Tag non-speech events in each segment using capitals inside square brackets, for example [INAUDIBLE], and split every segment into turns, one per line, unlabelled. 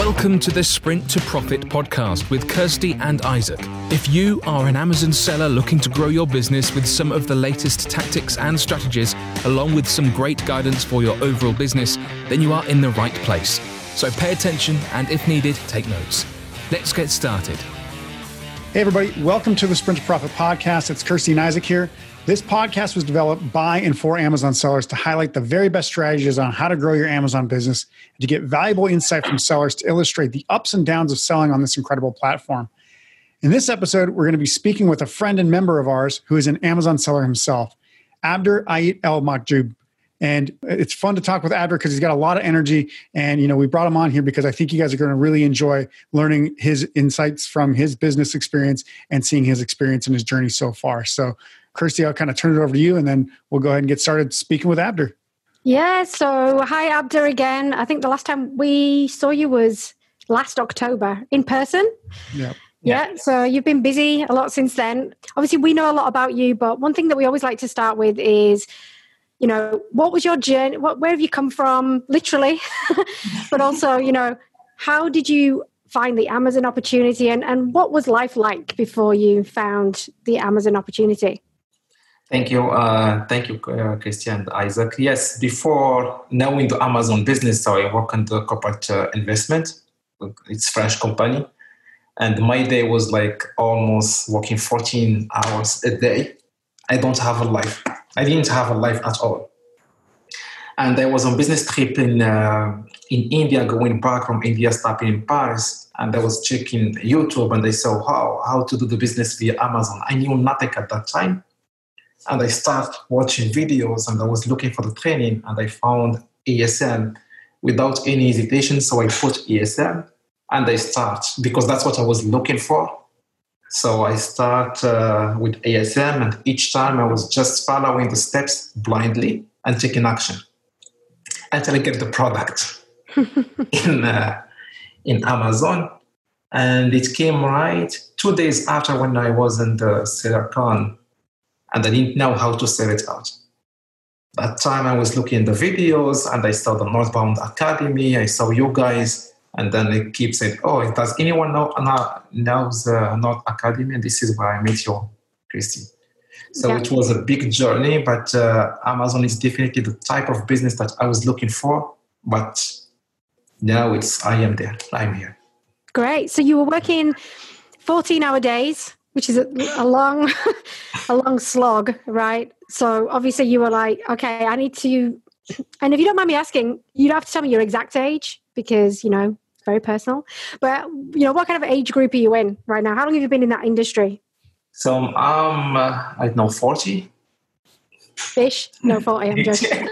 Welcome to the Sprint to Profit podcast with Kirsty and Isaac. If you are an Amazon seller looking to grow your business with some of the latest tactics and strategies, along with some great guidance for your overall business, then you are in the right place. So pay attention and, if needed, take notes. Let's get started.
Hey, everybody, welcome to the Sprint to Profit podcast. It's Kirsty and Isaac here. This podcast was developed by and for Amazon sellers to highlight the very best strategies on how to grow your Amazon business and to get valuable insight from sellers to illustrate the ups and downs of selling on this incredible platform. In this episode, we're going to be speaking with a friend and member of ours who is an Amazon seller himself, Abdur Ait El Makjoub. And it's fun to talk with Abdur because he's got a lot of energy. And, you know, we brought him on here because I think you guys are going to really enjoy learning his insights from his business experience and seeing his experience and his journey so far. So Kirsty, I'll kind of turn it over to you and then we'll go ahead and get started speaking with Abder.
Yeah, so hi Abder again. I think the last time we saw you was last October in person.
Yep.
Yeah, so you've been busy a lot since then. Obviously, we know a lot about you, but one thing that we always like to start with is, you know, what was your journey? What, where have you come from, literally? [LAUGHS] but also, you know, how did you find the Amazon opportunity and, and what was life like before you found the Amazon opportunity?
Thank you. Uh, thank you, uh, Kirsty and Isaac. Yes, before knowing the Amazon business, so I work in the corporate uh, investment. It's French company. And my day was like almost working 14 hours a day. I don't have a life. I didn't have a life at all. And I was on business trip in, uh, in India, going back from India, stopping in Paris. And I was checking YouTube and I saw how, how to do the business via Amazon. I knew nothing at that time and I started watching videos and I was looking for the training and I found ASM without any hesitation. So I put ASM and I start because that's what I was looking for. So I start uh, with ASM and each time I was just following the steps blindly and taking action until I get the product [LAUGHS] in, uh, in Amazon. And it came right two days after when I was in the SellerCon and I didn't know how to sell it out. That time I was looking at the videos and I saw the Northbound Academy, I saw you guys, and then I keep saying, Oh, does anyone know knows uh, North Academy? And this is where I met you, Kirsty. So yeah. it was a big journey, but uh, Amazon is definitely the type of business that I was looking for. But now it's I am there, I'm here.
Great. So you were working 14 hour days which is a, a long [LAUGHS] a long slog right? So obviously you were like okay i need to and if you don't mind me asking you'd have to tell me your exact age because you know very personal. But you know what kind of age group are you in right now? How long have you been in that industry?
So i'm uh, i don't know 40
fish no 40 i'm [LAUGHS] joking.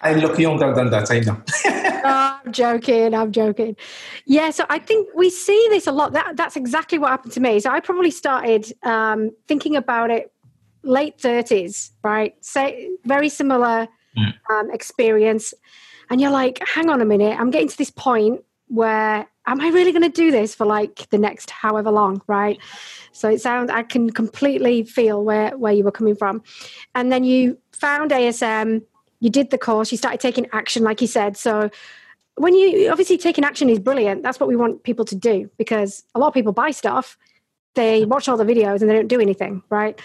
I look younger than that, I know. [LAUGHS]
oh, I'm joking. I'm joking. Yeah, so I think we see this a lot. That that's exactly what happened to me. So I probably started um, thinking about it late 30s, right? Say very similar mm. um, experience, and you're like, hang on a minute, I'm getting to this point where am I really going to do this for like the next however long, right? So it sounds I can completely feel where where you were coming from, and then you found ASM you did the course, you started taking action, like you said. So when you obviously taking action is brilliant. That's what we want people to do because a lot of people buy stuff, they watch all the videos and they don't do anything, right?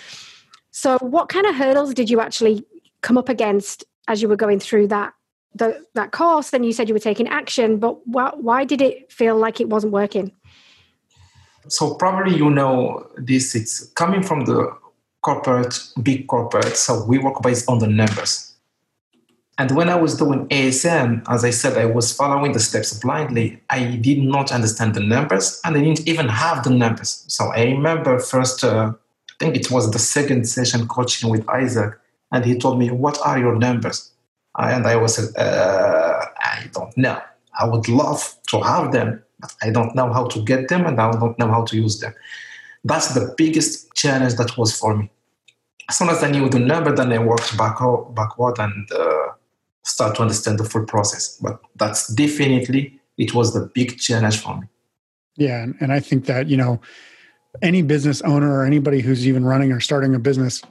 So what kind of hurdles did you actually come up against as you were going through that the, that course? Then you said you were taking action, but wh- why did it feel like it wasn't working?
So probably you know this. It's coming from the corporate, big corporate. So we work based on the numbers and when I was doing ASM, as I said, I was following the steps blindly. I did not understand the numbers and I didn't even have the numbers. So I remember first, uh, I think it was the second session coaching with Isaac, and he told me, What are your numbers? And I was, uh, I don't know. I would love to have them, but I don't know how to get them and I don't know how to use them. That's the biggest challenge that was for me. As soon as I knew the number, then I worked back, backward and uh, start to understand the full process. But that's definitely it was the big challenge for me.
Yeah, and and I think that you know any business owner or anybody who's even running or starting a business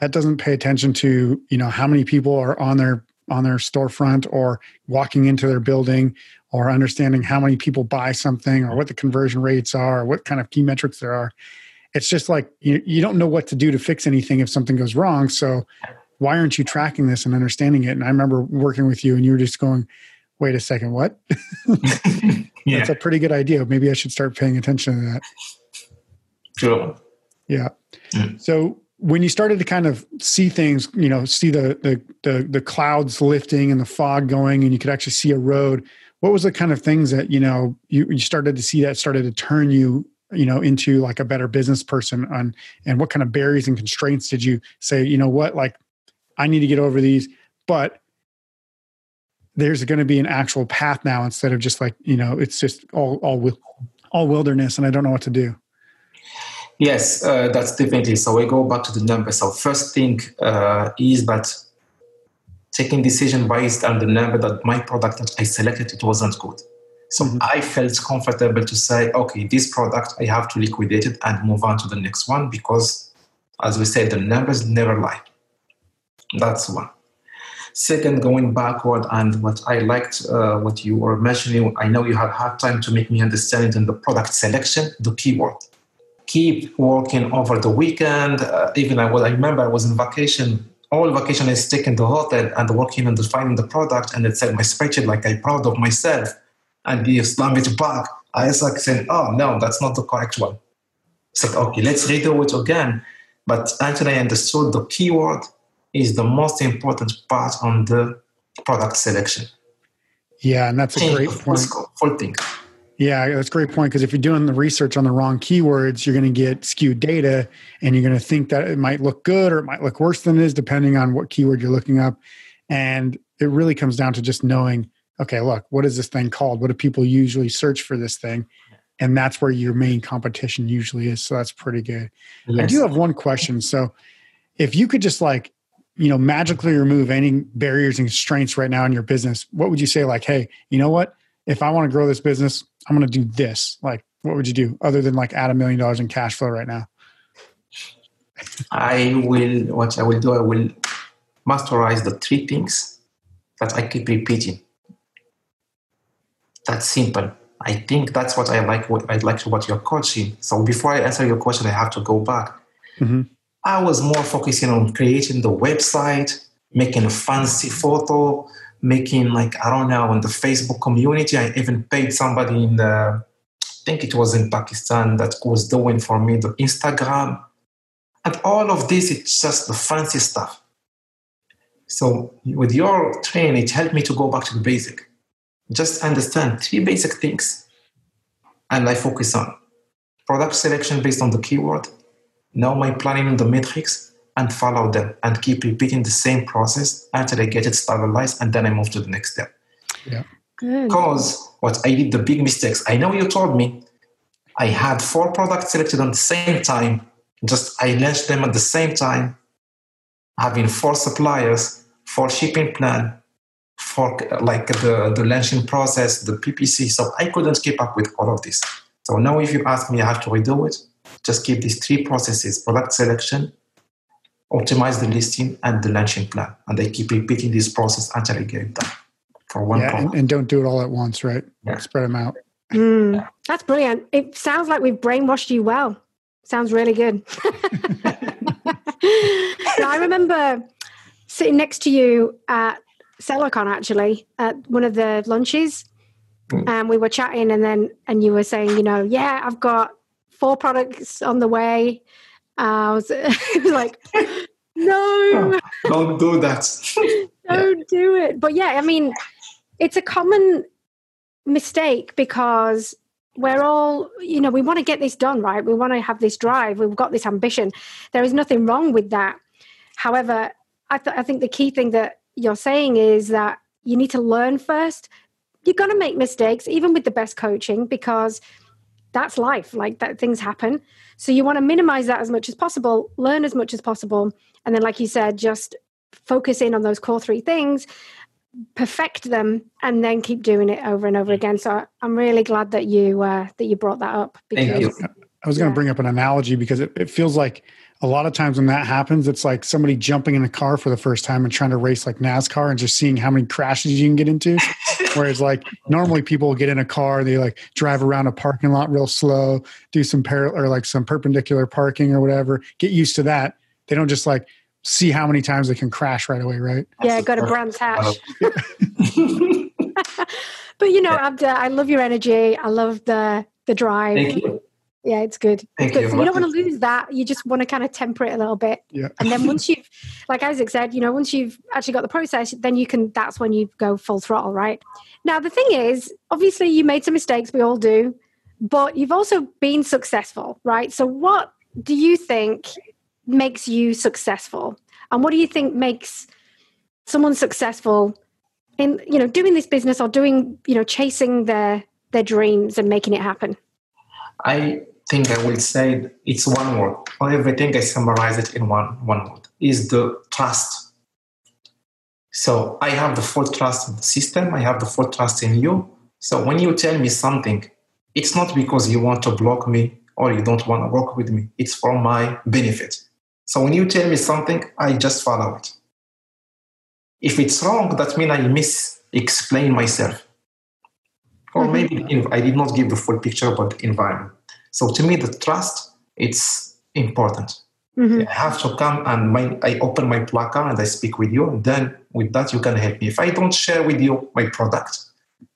that doesn't pay attention to you know how many people are on their on their storefront or walking into their building or understanding how many people buy something or what the conversion rates are or what kind of key metrics there are it's just like you, you don't know what to do to fix anything if something goes wrong so why aren't you tracking this and understanding it and i remember working with you and you were just going wait a second what [LAUGHS] yeah. that's a pretty good idea maybe i should start paying attention to that
sure
yeah mm. so when you started to kind of see things, you know, see the, the the the, clouds lifting and the fog going, and you could actually see a road. What was the kind of things that you know you, you started to see that started to turn you, you know, into like a better business person? On and what kind of barriers and constraints did you say? You know what, like I need to get over these, but there's going to be an actual path now instead of just like you know it's just all all all wilderness, and I don't know what to do.
Yes, uh, that's definitely. So we go back to the numbers. So first thing uh, is that taking decision based on the number that my product that I selected it wasn't good. So mm-hmm. I felt comfortable to say, okay, this product I have to liquidate it and move on to the next one because, as we said, the numbers never lie. That's one. Second, going backward, and what I liked, uh, what you were mentioning, I know you had hard time to make me understand it in the product selection, the keyword keep working over the weekend. Uh, even I, well, I remember I was in vacation. All vacation is taking the hotel and working on defining the product. And it said my spreadsheet, like I'm proud of myself. And the slam it back. I was like saying, oh, no, that's not the correct one. So, okay, let's redo it again. But until I understood the keyword is the most important part on the product selection.
Yeah, and that's a great point.
Full thing.
Yeah, that's a great point. Because if you're doing the research on the wrong keywords, you're going to get skewed data and you're going to think that it might look good or it might look worse than it is, depending on what keyword you're looking up. And it really comes down to just knowing okay, look, what is this thing called? What do people usually search for this thing? And that's where your main competition usually is. So that's pretty good. Yes. I do have one question. So if you could just like, you know, magically remove any barriers and constraints right now in your business, what would you say? Like, hey, you know what? If I want to grow this business, I'm going to do this. Like, what would you do other than like add a million dollars in cash flow right now?
I will, what I will do, I will masterize the three things that I keep repeating. That's simple. I think that's what I like. What I like to what you're coaching. So before I answer your question, I have to go back. Mm-hmm. I was more focusing on creating the website, making a fancy photo, making like I don't know in the Facebook community. I even paid somebody in the I think it was in Pakistan that was doing for me the Instagram. And all of this, it's just the fancy stuff. So with your training, it helped me to go back to the basic. Just understand three basic things. And I focus on product selection based on the keyword, know my planning on the metrics, and follow them and keep repeating the same process until I get it stabilized and then I move to the next step.
Yeah.
Because what I did the big mistakes, I know you told me I had four products selected at the same time. Just I launched them at the same time, having four suppliers, four shipping plan, for like the, the launching process, the PPC. So I couldn't keep up with all of this. So now if you ask me, I have to redo it. Just keep these three processes, product selection, optimize the listing and the launching plan. And they keep repeating this process until I get it done for one
yeah, and, and, don't do it all at once, right? Yeah. Spread them out.
Mm, that's brilliant. It sounds like we've brainwashed you well. Sounds really good. [LAUGHS] now, I remember sitting next to you at SellerCon actually at one of the lunches. Mm. And we were chatting and then and you were saying, you know, yeah, I've got four products on the way uh, I [LAUGHS] was, like, no, oh,
don't do that. [LAUGHS]
don't yeah. do it. But yeah, I mean, it's a common mistake because we're all, you know, we want to get this done, right? We want to have this drive. We've got this ambition. There is nothing wrong with that. However, I, th- I think the key thing that you're saying is that you need to learn first. You're going to make mistakes, even with the best coaching, because that's life. Like that, things happen. So you want to minimize that as much as possible, learn as much as possible, and then, like you said, just focus in on those core three things, perfect them, and then keep doing it over and over again. So I'm really glad that you uh, that you brought that up.
Because, Thank you.
I was going to
Yeah.
bring up an analogy because it, it feels like a lot of times when that happens, it's like somebody jumping in a car for the first time and trying to race like NASCAR and just seeing how many crashes you can get into. [LAUGHS] Whereas like normally people get in a car, they like drive around a parking lot real slow, do some parallel or like some perpendicular parking or whatever, get used to that. They don't just like see how many times they can crash right away, right?
Yeah, go to Brands Hatch. [LAUGHS] [LAUGHS] but you know,
Yeah.
Abda, I love your energy. I love the the drive.
Thank you.
Yeah, it's good.
Thank
it's good.
you.
So you don't want to lose that. You just want to kind of temper it a little bit.
Yeah.
And then once you've, like Isaac said, you know, once you've actually got the process, then you can, that's when you go full throttle, right? Now, the thing is, obviously, you made some mistakes, we all do, but you've also been successful, right? So, what do you think makes you successful? And what do you think makes someone successful in, you know, doing this business or doing, you know, chasing their, their dreams and making it happen?
I think I will say it's one word. For everything, I summarize it in one one word. Is the trust. So I have the full trust in the system. I have the full trust in you. So when you tell me something, it's not because you want to block me or you don't want to work with me. It's for my benefit. So when you tell me something, I just follow it. If it's wrong, that means I mis explain myself. Or
Mhm.
maybe I did not give the full picture about the environment. So to me, the trust it's important.
Mhm.
I have to come and my, I open my placard and I speak with you. And then with that, you can help me. If I don't share with you my product,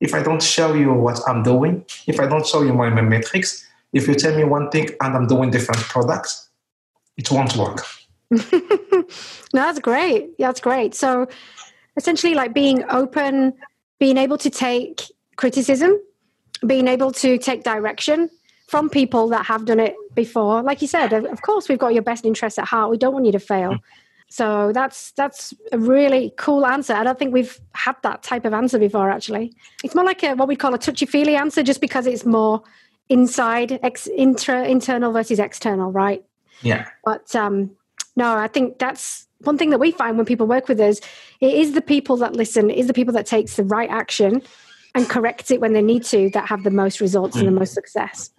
if I don't show you what I'm doing, if I don't show you my, my metrics, if you tell me one thing and I'm doing different products, it won't work. [LAUGHS]
no, that's great. Yeah, that's great. So essentially, like being open, being able to take criticism, being able to take direction from people that have done it before. Like you said, of course, we've got your best interests at heart. We don't want you to fail. So that's that's a really cool answer. I don't think we've had that type of answer before. Actually, it's more like a, what we call a touchy feely answer, just because it's more inside, ex, intra, internal versus external, right?
Yeah.
But um, no, I think that's one thing that we find when people work with us. It is the people that listen, it is the people that takes the right action and correct it when they need to that have the most results and the hmm. most success.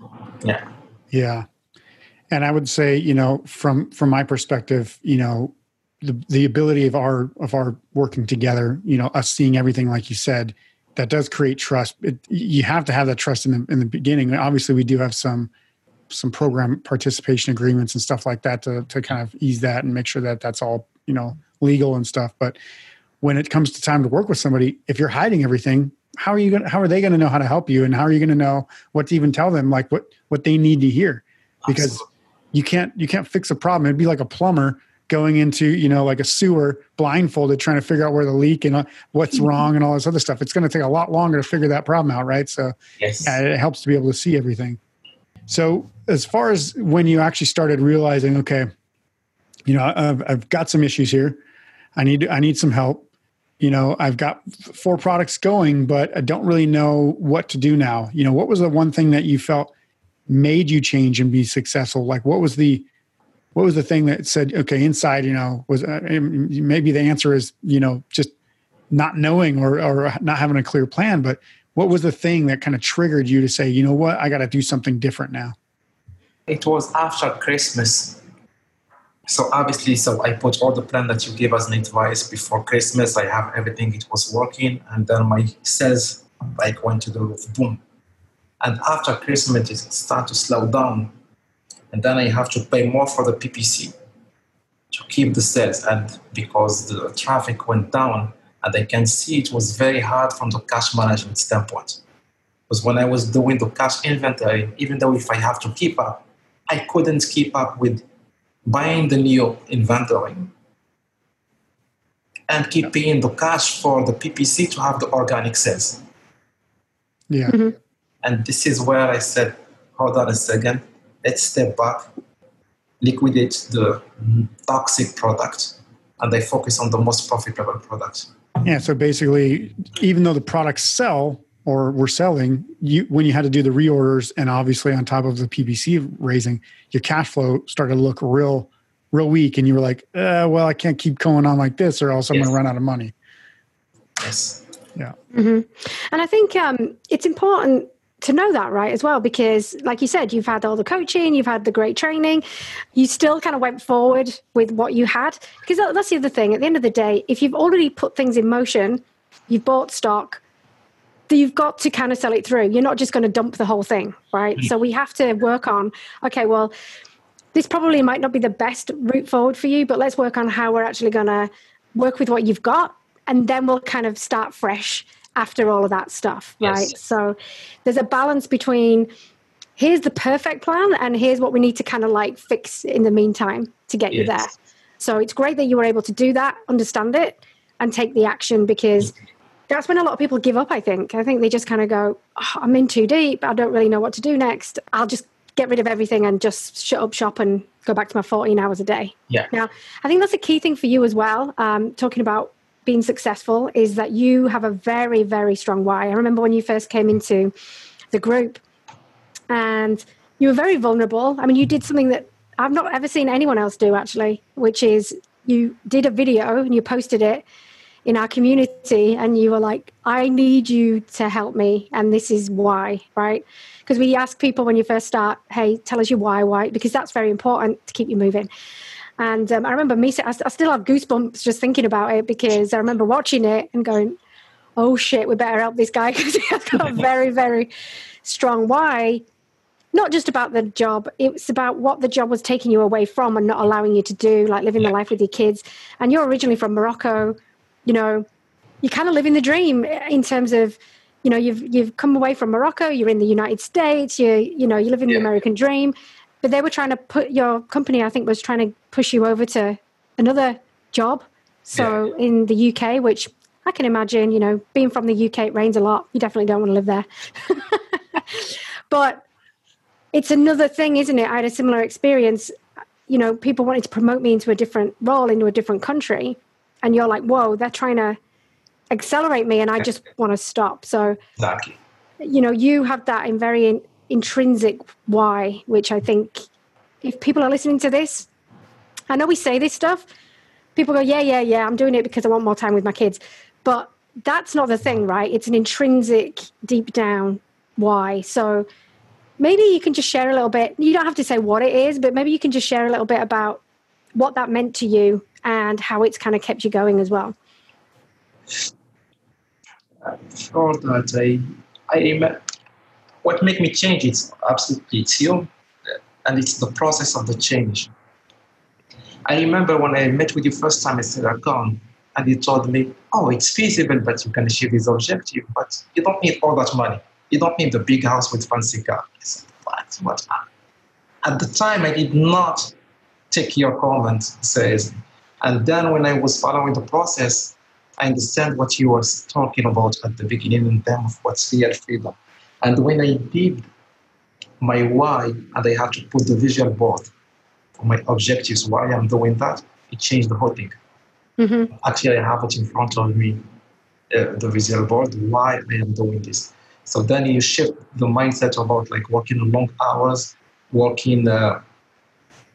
Yeah.
Yeah. And I would say, you know, from from my perspective, you know, the the ability of our of our working together, you know, us seeing everything like you said, that does create trust. It, you have to have that trust in the in the beginning. Obviously, we do have some some program participation agreements and stuff like that to to kind of ease that and make sure that that's all, you know, legal and stuff, but when it comes to time to work with somebody, if you're hiding everything, how are you going to how are they going to know how to help you? And how are you going to know what to even tell them like what what they need to hear? because
Absolutely.
you can't you can't fix a problem. It'd be like a plumber going into you know like a sewer blindfolded trying to figure out where the leak and uh, what's wrong and all this other stuff. It's going to take a lot longer to figure that problem out right? So
yes.
yeah, it helps to be able to see everything. So as far as when you actually started realizing okay you know i've, I've got some issues here. I need i need some help you know i've got four products going but i don't really know what to do now. You know what was the one thing that you felt made you change and be successful? Like what was the what was the thing that said okay inside you know was uh, maybe the answer is you know just not knowing or or not having a clear plan but what was the thing that kind of triggered you to say you know what? I got to do something different now?
It was after Christmas. So obviously, so I put all the plan that you gave us an advice before Christmas. I have everything; it was working, and then my sales like went to the roof, boom. And after Christmas, it start to slow down, and then I have to pay more for the PPC to keep the sales, and because the traffic went down, and I can see it was very hard from the cash management standpoint. Because when I was doing the cash inventory, even though if I have to keep up, I couldn't keep up with buying the new inventory and keep paying the cash for the PPC to have the organic sales.
yeah
Mhm.
And this is where I said, hold on a second, let's step back, liquidate the toxic product, and I focus on the most profitable product.
yeah so basically even though the products sell or were selling you when you had to do the reorders and obviously on top of the ppc raising your cash flow started to look real real weak and you were like uh, well i can't keep going on like this or else i'm
Yes.
going to run out of money.
Yes.
hmm And I think um, it's important to know that right as well because like you said you've had all the coaching you've had the great training. You still kind of went forward with what you had. Because that's the other thing. At the end of the day if you've already put things in motion you've bought stock you've got to kind of sell it through you're not just going to dump the whole thing right mm-hmm. so we have to work on okay well this probably might not be the best route forward for you but let's work on how we're actually going to work with what you've got and then we'll kind of start fresh after all of that stuff, right? So there's a balance between here's the perfect plan and here's what we need to kind of like fix in the meantime to get yes. you there. So it's great that you were able to do that, understand it, and take the action because that's when a lot of people give up, I think. I think they just kind of go, oh, I'm in too deep. I don't really know what to do next. I'll just get rid of everything and just shut up shop and go back to my 14 hours a day.
Yeah.
Now, I think that's a key thing for you as well. Um, talking about being successful is that you have a very, very strong why. I remember when you first came into the group and you were very vulnerable. I mean, you did something that I've not ever seen anyone else do actually, which is you did a video and you posted it in our community and you were like, I need you to help me. And this is why, right? Because we ask people when you first start, hey, tell us your why, why, because that's very important to keep you moving. And um, I remember me, I, I still have goosebumps just thinking about it because I remember watching it and going, oh shit, we better help this guy [LAUGHS] because he has got a very, very strong why. Not just about the job, it's about what the job was taking you away from and not allowing you to do, like living yeah. the life with your kids. And you're originally from Morocco, you know, you kind of living the dream in terms of, you know, you've you've come away from Morocco, you're in the United States, you you know, you live in yeah. the American dream, but they were trying to put your company, I think, was trying to push you over to another job. So yeah. in the UK, which I can imagine, you know, being from the UK, it rains a lot. You definitely don't want to live there. [LAUGHS] but it's another thing, isn't it? I had a similar experience. You know, people wanted to promote me into a different role, into a different country. And you're like, whoa, they're trying to accelerate me and I just want to stop. So,
exactly.
you know, you have that in very intrinsic why, which I think if people are listening to this, I know we say this stuff. People go, yeah, yeah, yeah, I'm doing it because I want more time with my kids. But that's not the thing, right? It's an intrinsic, deep down why. So maybe you can just share a little bit. You don't have to say what it is, but maybe you can just share a little bit about what that meant to you and how it's kind of kept you going as well.
For that, I, I what made me change it's absolutely it's you and it's the process of the change. I remember when i met with you first time at SellerCon, and you told me oh it's feasible but you can achieve this objective but you don't need all that money. You don't need the big house with fancy car. I said, what? What? At the time i did not take your comment says and then when i was following the process i understand what you were talking about at the beginning in terms of what's real freedom and when I did my why and I had to put the visual board for my objectives, why I'm doing that, it changed the whole thing. Mm-hmm. Actually, I have it in front of me, uh, the visual board, why I am doing this. So then you shift the mindset about like working long hours, working uh,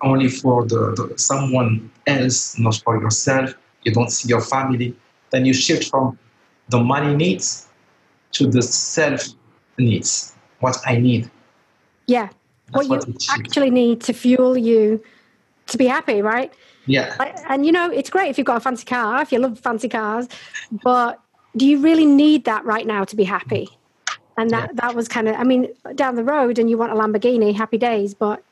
only for the, the, someone else, not for yourself. You don't see your family. Then you shift from the money needs to the self needs, what I need.
Yeah. That's what, what you actually need to fuel you to be happy, right?
Yeah.
And you know, it's great if you've got a fancy car, if you love fancy cars, but do you really need that right now to be happy? And that, yeah. that was kind of, I mean, down the road and you want a Lamborghini, happy days, but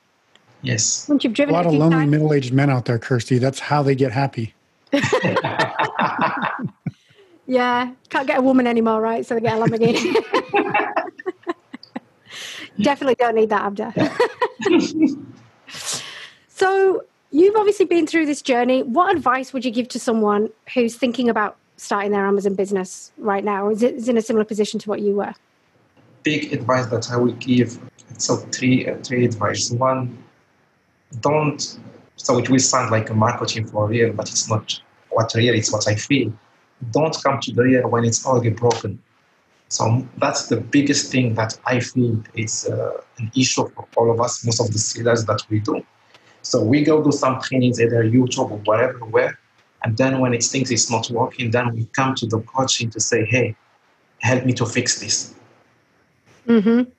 yes.
Once you've driven
a lot of lonely middle aged men out there, Kirsty. That's how they get happy. [LAUGHS]
yeah. Can't get a woman anymore, right? So they get a Lamborghini. Definitely don't need that, Abda. [LAUGHS] so you've obviously been through this journey. What advice would you give to someone who's thinking about starting their Amazon business right now? Is it is in a similar position to what you were?
Big advice that I would give. So three uh, three advice. One, don't. So it will sound like a marketing for real, but it's not what real. It's what I feel. Don't come to the real when it's already broken. So that's the biggest thing that I feel is uh, an issue for all of us, most of the sellers that we do. So we go do some trainings, either YouTube or whatever, where, and then when it thinks it's not working, then we come to the coaching to say, hey, help me to fix this.
Mm-hmm.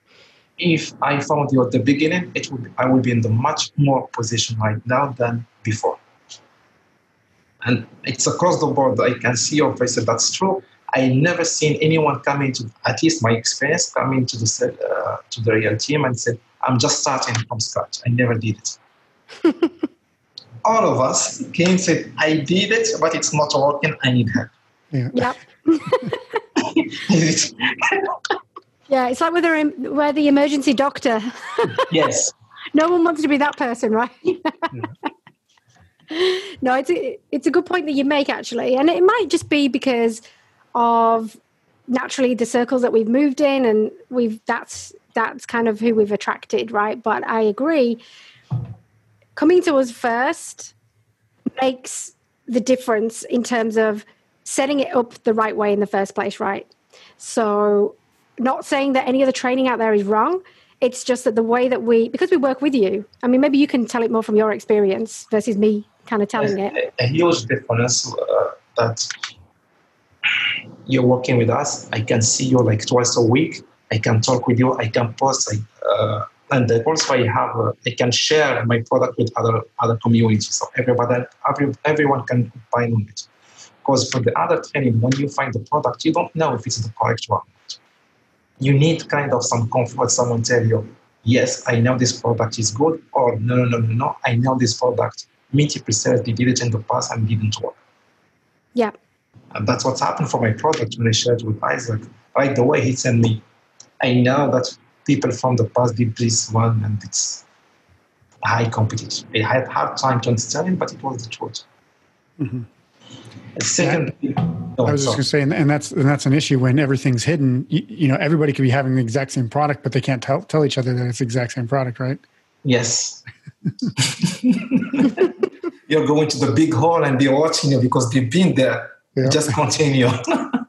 If I found you at the beginning, it would I would be in the much more position right now than before. And it's across the board. I can see your face. That's true. I never seen anyone come into, at least my experience, coming to the uh, to the real team and said, "I'm just starting from scratch." I never did it. [LAUGHS] All of us came and said, "I did it, but it's not working. I need help."
Yeah. Yep. [LAUGHS] [LAUGHS] yeah, it's like with the, we're the emergency doctor.
yes. [LAUGHS]
No one wants to be that person, right? [LAUGHS] no, it's a, it's a good point that you make actually, and it might just be because of naturally the circles that we've moved in, and we've that's that's kind of who we've attracted, right? But I agree, coming to us first makes the difference in terms of setting it up the right way in the first place, right? So, not saying that any of the training out there is wrong. It's just that the way that we, because we work with you, I mean, maybe you can tell it more from your experience versus me kind of telling
it.
A,
a huge difference uh, that you're working with us. I can see you like twice a week. I can talk with you. I can post. Like, uh, and also I have uh, I can share my product with other other communities. So everybody, every, everyone can buy on it. Because for the other training, when you find the product, you don't know if it's the correct one. You need kind of some comfort. Someone tell you, yes, I know this product is good, or no, no, no, no, no, I know this product Minty Preserve, they did it in the past and didn't work.
Yeah.
And that's what's happened for my product when I shared with Isaac. Right away, he sent me, I know that people from the past did this one and it's high competition. I had hard time to understand it, but it was the truth. Mm-hmm. Second,
yeah. I was just going to say, and, and, that's and that's an issue when everything's hidden. You, you, know, everybody could be having the exact same product, but they can't tell tell each other that it's the exact same product, right?
Yes. [LAUGHS] you're going to the big hall and they're watching you because they've been there. Yeah. Just continue. [LAUGHS] uh,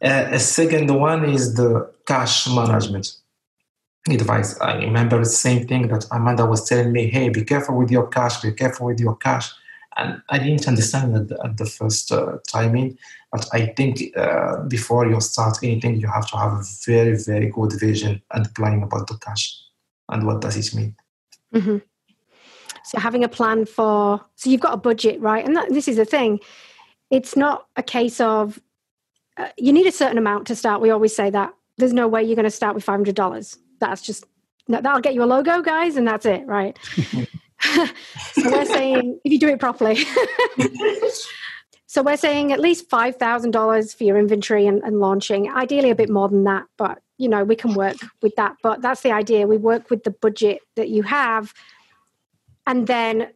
a second one is the cash management advice. I remember the same thing that Amanda was telling me, hey, be careful with your cash, be careful with your cash. And I didn't understand it at the first uh, timing, but I think uh, before you start anything, you have to have a very, very good vision and planning about the cash and what does it mean.
Mm-hmm. So having a plan for so you've got a budget, right? And that, this is the thing. It's not a case of uh, you need a certain amount to start. We always say that. There's no way you're going to start with five hundred dollars. That's just that'll get you a logo, guys, and that's it, right? [LAUGHS] [LAUGHS] so we're saying if you do it properly. [LAUGHS] so we're saying at least five thousand dollars for your inventory and, and launching. Ideally, a bit more than that, but you know we can work with that. But that's the idea. We work with the budget that you have and then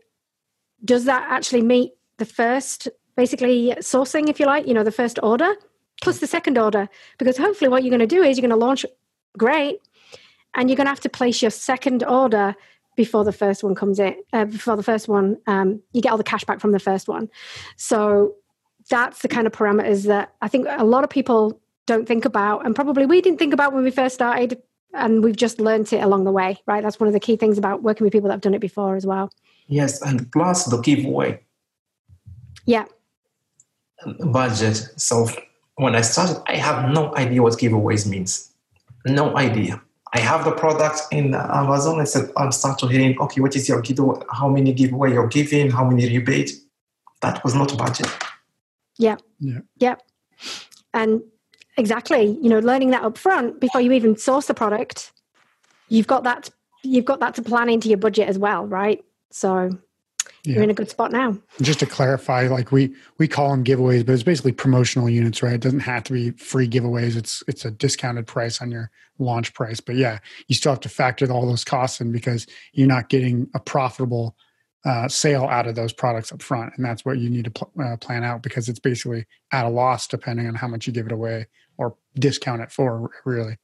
does that actually meet the first basically sourcing, if you like, you know, the first order plus the second order? Because hopefully what you're going to do is you're going to launch great and you're going to have to place your second order before the first one comes in uh, before the first one um, you get all the cash back from the first one so that's the kind of parameters that i think a lot of people don't think about and probably we didn't think about when we first started and we've just learned it along the way, right? That's one of the key things about working with people that have done it before as well.
Yes, and plus the giveaway.
Yeah.
Budget. So when I started, I have no idea what giveaways means. No idea. I have the product in Amazon. I said, I'm starting hearing, okay, what is your giveaway? How many giveaway you're giving? How many rebate? That was not budget.
Yeah. Yeah. Yeah. And exactly you know learning that up front before you even source the product you've got that you've got that to plan into your budget as well right so yeah. you're in a good spot now
just to clarify like we we call them giveaways but it's basically promotional units right it doesn't have to be free giveaways it's it's a discounted price on your launch price but yeah you still have to factor all those costs in because you're not getting a profitable uh, sale out of those products up front and that's what you need to pl- uh, plan out because it's basically at a loss depending on how much you give it away or discount it for really.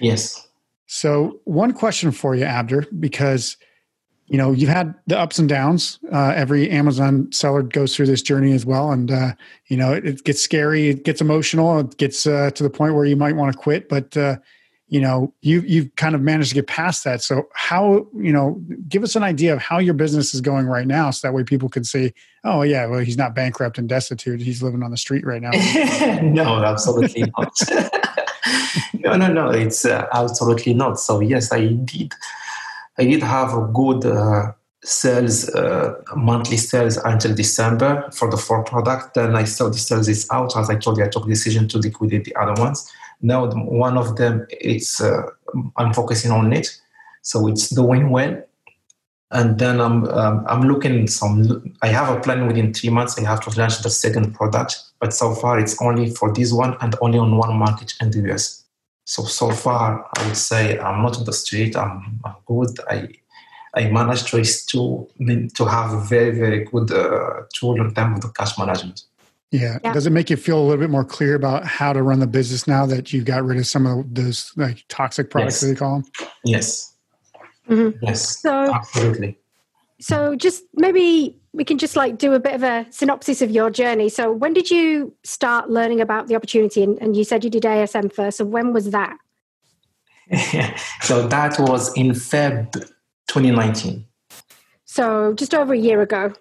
Yes.
So one question for you, Abder, because you know you've had the ups and downs. Uh, every Amazon seller goes through this journey as well, and uh, you know it, it, gets scary, it gets emotional, it gets uh, to the point where you might want to quit. But uh, you know you you've kind of managed to get past that. So how you know give us an idea of how your business is going right now, so that way people can say, oh yeah, well he's not bankrupt and destitute, he's living on the street right now. [LAUGHS]
no, absolutely not. [LAUGHS] no, no, no. It's uh, absolutely not. So yes, I did. I did have a good uh, sales, uh, monthly sales until December for the four product. Then I saw the sales is out. As I told you, I took decision to liquidate the other ones. Now one of them, it's uh, I'm focusing on it, so it's doing well. And then I'm um, I'm looking some. I have a plan within three months. I have to launch the second product, but so far it's only for this one and only on one market in the US. So so far, I would say I'm not on the street. I'm, I'm good. I I managed to to to have a very very good uh, tool in terms of the cash management.
Yeah. yeah. Does it make you feel a little bit more clear about how to run the business now that you got rid of some of those like toxic products yes. that they call them?
Yes.
Mm-hmm.
Yes.
So
absolutely.
So just maybe we can just like do a bit of a synopsis of your journey. So when did you start learning about the opportunity? And, and you said you did ASM first. So when was that? [LAUGHS]
so that was in Feb 2019.
So just over a year ago.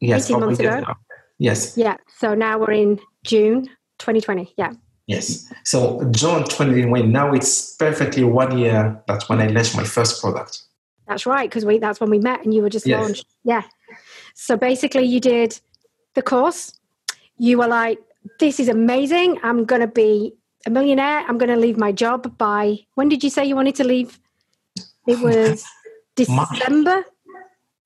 Yes.
18 months ago.
ago. Yes.
Yeah. So now we're in June 2020. Yeah.
Yes. So June 2021. Now it's perfectly one year. That's when I launched my first product.
That's right, because we that's when we met and you were just yes. launched. Yeah. So basically, you did the course. You were like, "This is amazing. I'm going to be a millionaire. I'm going to leave my job by." When did you say you wanted to leave? It was [LAUGHS] December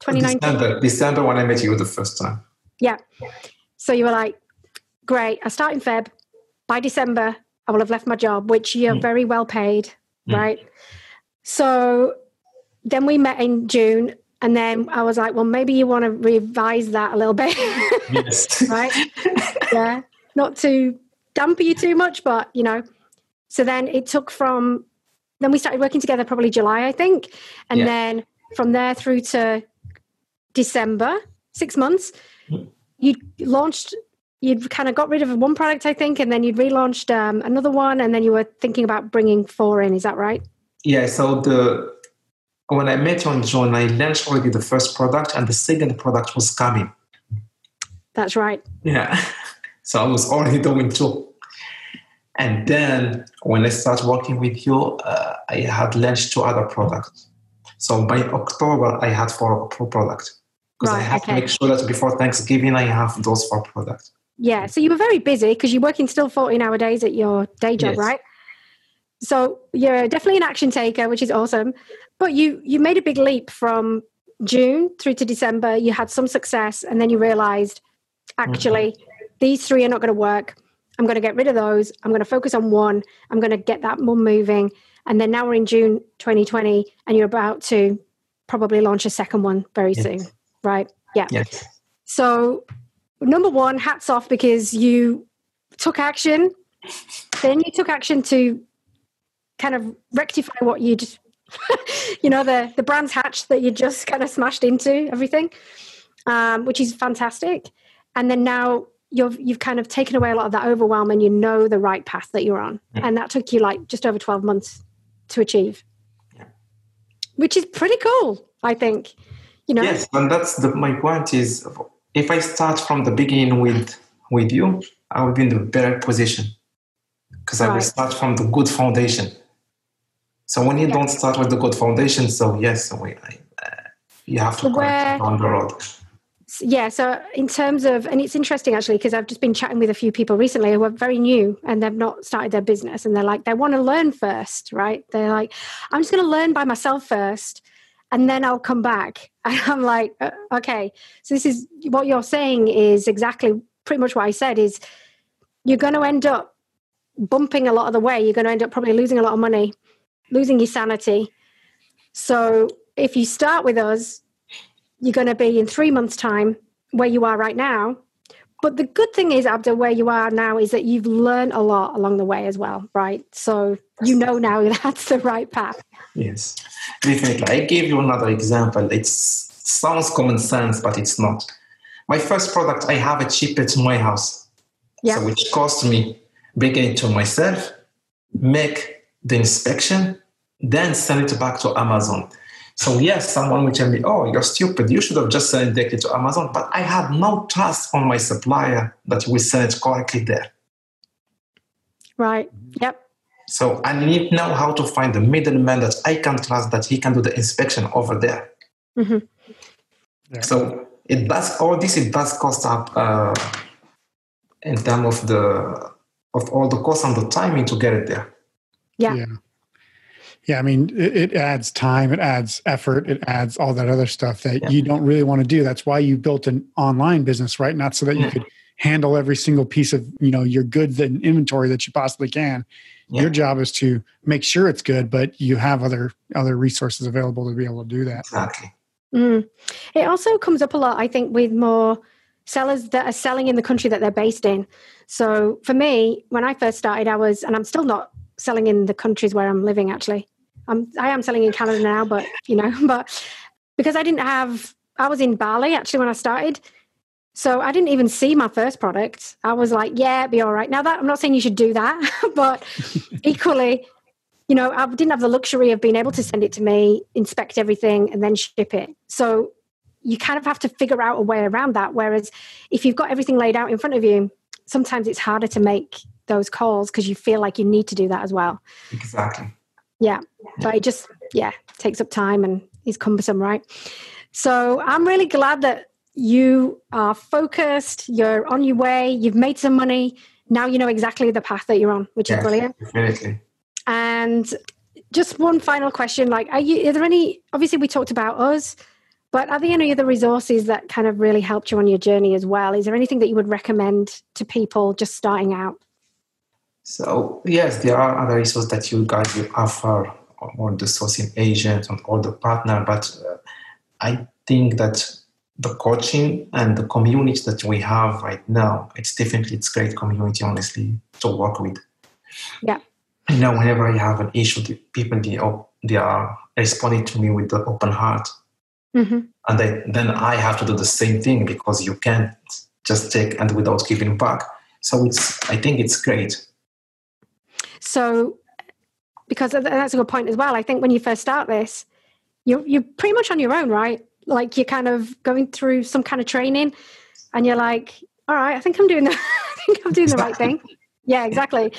2019.
December, December when I met you the first time.
Yeah. So you were like, "Great. I start in Feb. By December, I will have left my job, which you're mm. very well paid, mm. right?" So then we met in June, and then I was like, well, maybe you want to revise that a little bit. [LAUGHS]
Yes.
right? yeah. Not to damper you too much, but, you know. So then it took from, then we started working together probably July, I think. And yeah. then from there through to December, six months, you launched you'd kind of got rid of one product, I think, and then you'd relaunched um, another one, and then you were thinking about bringing four in. Is that right?
Yeah. So the when I met you on June, I launched already the first product, and the second product was coming.
That's right.
Yeah. [LAUGHS] So I was already doing two. And then when I started working with you, uh, I had launched two other products. So by October, I had four products because right, I have okay. to make sure that before Thanksgiving, I have those four products.
Yeah. So you were very busy because you're working still 14 hour days at your day job, yes. right? So you're definitely an action taker, which is awesome. But you you made a big leap from June through to December. You had some success, and then you realized actually mm-hmm. these three are not going to work. I'm going to get rid of those. I'm going to focus on one. I'm going to get that one moving. And then now we're in June 2020, and you're about to probably launch a second one very yes. soon, right? Yeah.
Yes.
So, number one, hats off because you took action. then you took action to kind of rectify what you just [LAUGHS] you know the the Brands Hatch that you just kind of smashed into everything, um, which is fantastic. And then now you've you've kind of taken away a lot of that overwhelm, and you know the right path that you're on, and that took you like just over twelve months to achieve, which is pretty cool. I think, you know.
Yes, and that's the, my point is if I start from the beginning with with you, I will be in the better position because I will start from the good foundation. So when you yeah. don't start with the good foundation, so yes, we, uh, you have to
Where,
on the road.
Yeah. So in terms of, and it's interesting actually because I've just been chatting with a few people recently who are very new and they've not started their business, and they're like they want to learn first, right? They're like, I'm just going to learn by myself first, and then I'll come back. [LAUGHS] And I'm like, uh, okay. So this is what you're saying is exactly pretty much what I said is you're going to end up bumping a lot of the way. You're going to end up probably losing a lot of money losing your sanity. So if you start with us, you're going to be in three months' time where you are right now. But the good thing is, Abdul, where you are now is that you've learned a lot along the way as well, right? So you know now [LAUGHS] that's the right path.
Yes, definitely. I gave you another example. It sounds common sense, but it's not. My first product, I have a chip at my house. Yeah. So which cost me bringing it to myself, make the inspection, then send it back to Amazon. So yes, someone will tell me, "Oh, you're stupid. You should have just sent it directly to Amazon." But I had no trust on my supplier that we send it correctly there.
Right. Yep.
So I need now how to find the middleman that I can trust that he can do the inspection over there. Mm-hmm. Yeah. So it does all this. It does cost up uh, in terms of the of all the cost and the timing to get it there.
Yeah. yeah.
Yeah, I mean, it, it, adds time, it adds effort, it adds all that other stuff that yeah. you don't really want to do. That's why you built an online business, right? Not so that you could handle every single piece of you know your goods and inventory that you possibly can. Yeah. Your job is to make sure it's good, but you have other other resources available to be able to do that.
Exactly.
Mm. It also comes up a lot, I think, with more sellers that are selling in the country that they're based in. So for me, when I first started, I was, and I'm still not selling in the countries where I'm living actually. I'm I am selling in Canada now, but you know, [LAUGHS] but because I didn't have I was in Bali actually when I started. So I didn't even see my first product. I was like, yeah, be all right. Now that I'm not saying you should do that, [LAUGHS] but [LAUGHS] equally, you know, I didn't have the luxury of being able to send it to me, inspect everything, and then ship it. So you kind of have to figure out a way around that. Whereas if you've got everything laid out in front of you, sometimes it's harder to make those calls because you feel like you need to do that as well.
Exactly.
Yeah. But it just, yeah, takes up time and is cumbersome, right? So I'm really glad that you are focused, you're on your way, you've made some money. Now you know exactly the path that you're on, which yes, is brilliant.
Definitely.
And just one final question like, are you, are there any, obviously, we talked about us, but are there any other resources that kind of really helped you on your journey as well? Is there anything that you would recommend to people just starting out?
So yes, there are other resources that you guys will offer or the sourcing agent and all the partner, but uh, I think that the coaching and the community that we have right now, it's definitely it's great community, honestly, to work with.
Yeah.
You know, whenever I have an issue, the people they, they are responding to me with the open heart, mm-hmm. and they, then I have to do the same thing because you can't just take and without giving back. So it's I think it's great.
So, because that's a good point as well. I think when you first start this, you're you're pretty much on your own, right? Like you're kind of going through some kind of training, and you're like, all right, I think I'm doing the, [LAUGHS] I think I'm doing the right thing. Yeah, exactly.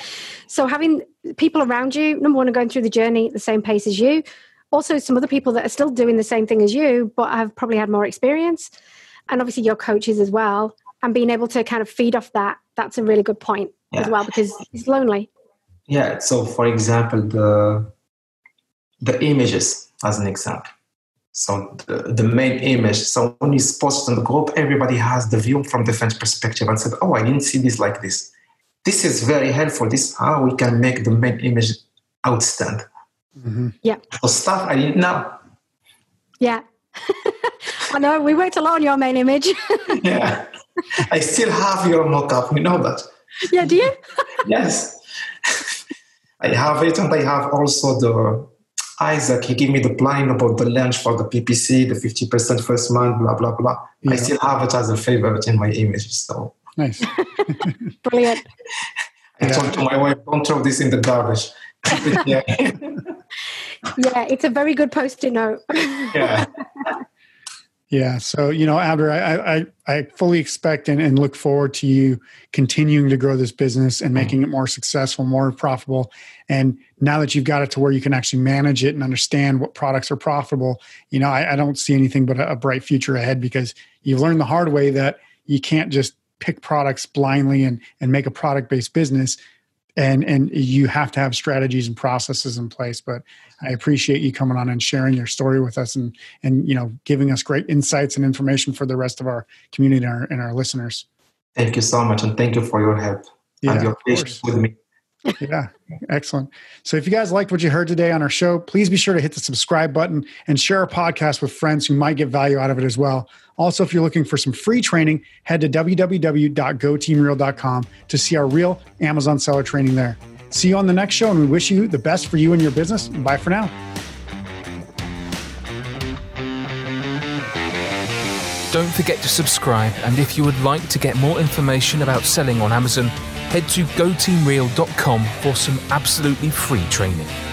So having people around you, number one, are going through the journey at the same pace as you. Also, some other people that are still doing the same thing as you, but have probably had more experience, and obviously your coaches as well. And being able to kind of feed off that, that's a really good point yeah. as well because it's lonely.
Yeah. So, for example, the the images as an example. So the, the main image. So when it's posted on the group, everybody has the view from different perspective and said, "Oh, I didn't see this like this." This is very helpful. This how we can make the main image outstand.
Mm-hmm. Yeah.
So stuff I didn't know.
Yeah. [LAUGHS] I know we worked a lot on your main image. [LAUGHS]
yeah. I still have your mock-up. You know that.
Yeah. Do you? [LAUGHS]
yes. I have it, and I have also the Isaac. He gave me the plan about the lunch for the PPC, the fifty percent first month, blah blah blah. Yeah. I still have it as a favorite in my image. So
nice, [LAUGHS]
brilliant.
I yeah. told to my wife, "Don't throw this in the garbage."
yeah. [LAUGHS] yeah, it's a very good post-it note.
yeah. [LAUGHS]
Yeah. So, you know, Abder, I, I, I fully expect and, and look forward to you continuing to grow this business and mm-hmm. making it more successful, more profitable. And now that you've got it to where you can actually manage it and understand what products are profitable, you know, I, I don't see anything but a, a bright future ahead because you've learned the hard way that you can't just pick products blindly and, and make a product based business and and you have to have strategies and processes in place but i appreciate you coming on and sharing your story with us and and you know giving us great insights and information for the rest of our community and our, and our listeners.
Thank you so much and thank you for your help. Yeah, and your patience with me
yeah, excellent. So, if you guys liked what you heard today on our show, please be sure to hit the subscribe button and share our podcast with friends who might get value out of it as well. Also, if you're looking for some free training, head to www.goteamreal.com to see our real Amazon seller training there. See you on the next show, and we wish you the best for you and your business. Bye for now.
Don't forget to subscribe, and if you would like to get more information about selling on Amazon, head to goteamreal.com for some absolutely free training.